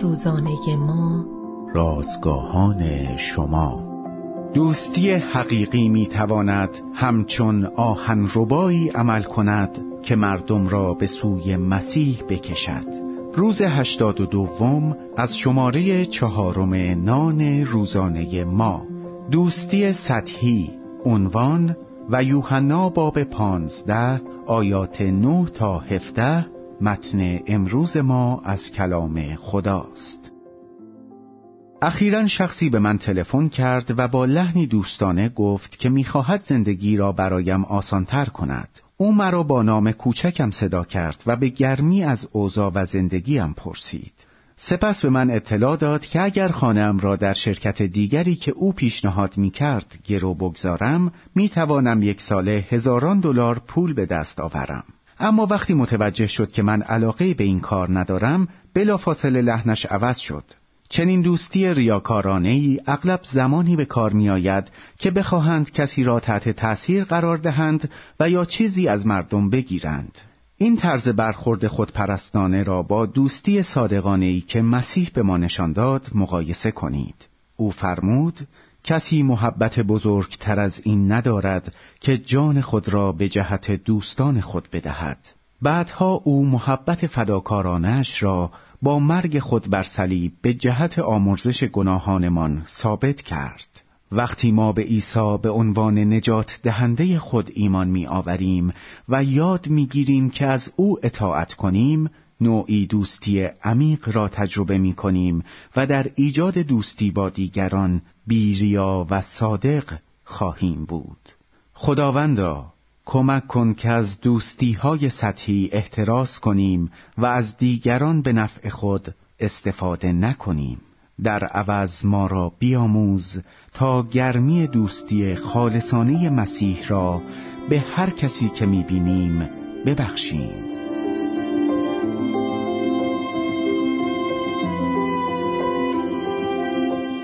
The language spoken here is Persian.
روزانه ما. رازگاهان شما. دوستی حقیقی می تواند همچون آهن ربایی عمل کند که مردم را به سوی مسیح بکشد. روز هشتاد و دوم از شماره چهارم نان روزانه ما. دوستی سطحی عنوان و یوحنا باب پانزده آیات نه تا هفته متن امروز ما از کلام خداست. اخیرا شخصی به من تلفن کرد و با لحنی دوستانه گفت که می‌خواهد زندگی را برایم آسانتر کند. او مرا با نام کوچکم صدا کرد و به گرمی از اوضاع و زندگیم پرسید. سپس به من اطلاع داد که اگر خانم را در شرکت دیگری که او پیشنهاد می کرد گرو بگذارم می توانم یک ساله هزاران دلار پول به دست آورم. اما وقتی متوجه شد که من علاقه به این کار ندارم بلافاصله لحنش عوض شد. چنین دوستی ریاکارانه ای اغلب زمانی به کار می آید که بخواهند کسی را تحت تأثیر قرار دهند و یا چیزی از مردم بگیرند. این طرز برخورد خودپرستانه را با دوستی صادقانه ای که مسیح به ما نشان داد مقایسه کنید. او فرمود کسی محبت بزرگتر از این ندارد که جان خود را به جهت دوستان خود بدهد. بعدها او محبت فداکارانش را با مرگ خود بر صلیب به جهت آمرزش گناهانمان ثابت کرد. وقتی ما به عیسی به عنوان نجات دهنده خود ایمان می آوریم و یاد می گیریم که از او اطاعت کنیم نوعی دوستی عمیق را تجربه می کنیم و در ایجاد دوستی با دیگران بیریا و صادق خواهیم بود. خداوندا کمک کن که از دوستی های سطحی احتراس کنیم و از دیگران به نفع خود استفاده نکنیم. در عوض ما را بیاموز تا گرمی دوستی خالصانه مسیح را به هر کسی که می‌بینیم ببخشیم.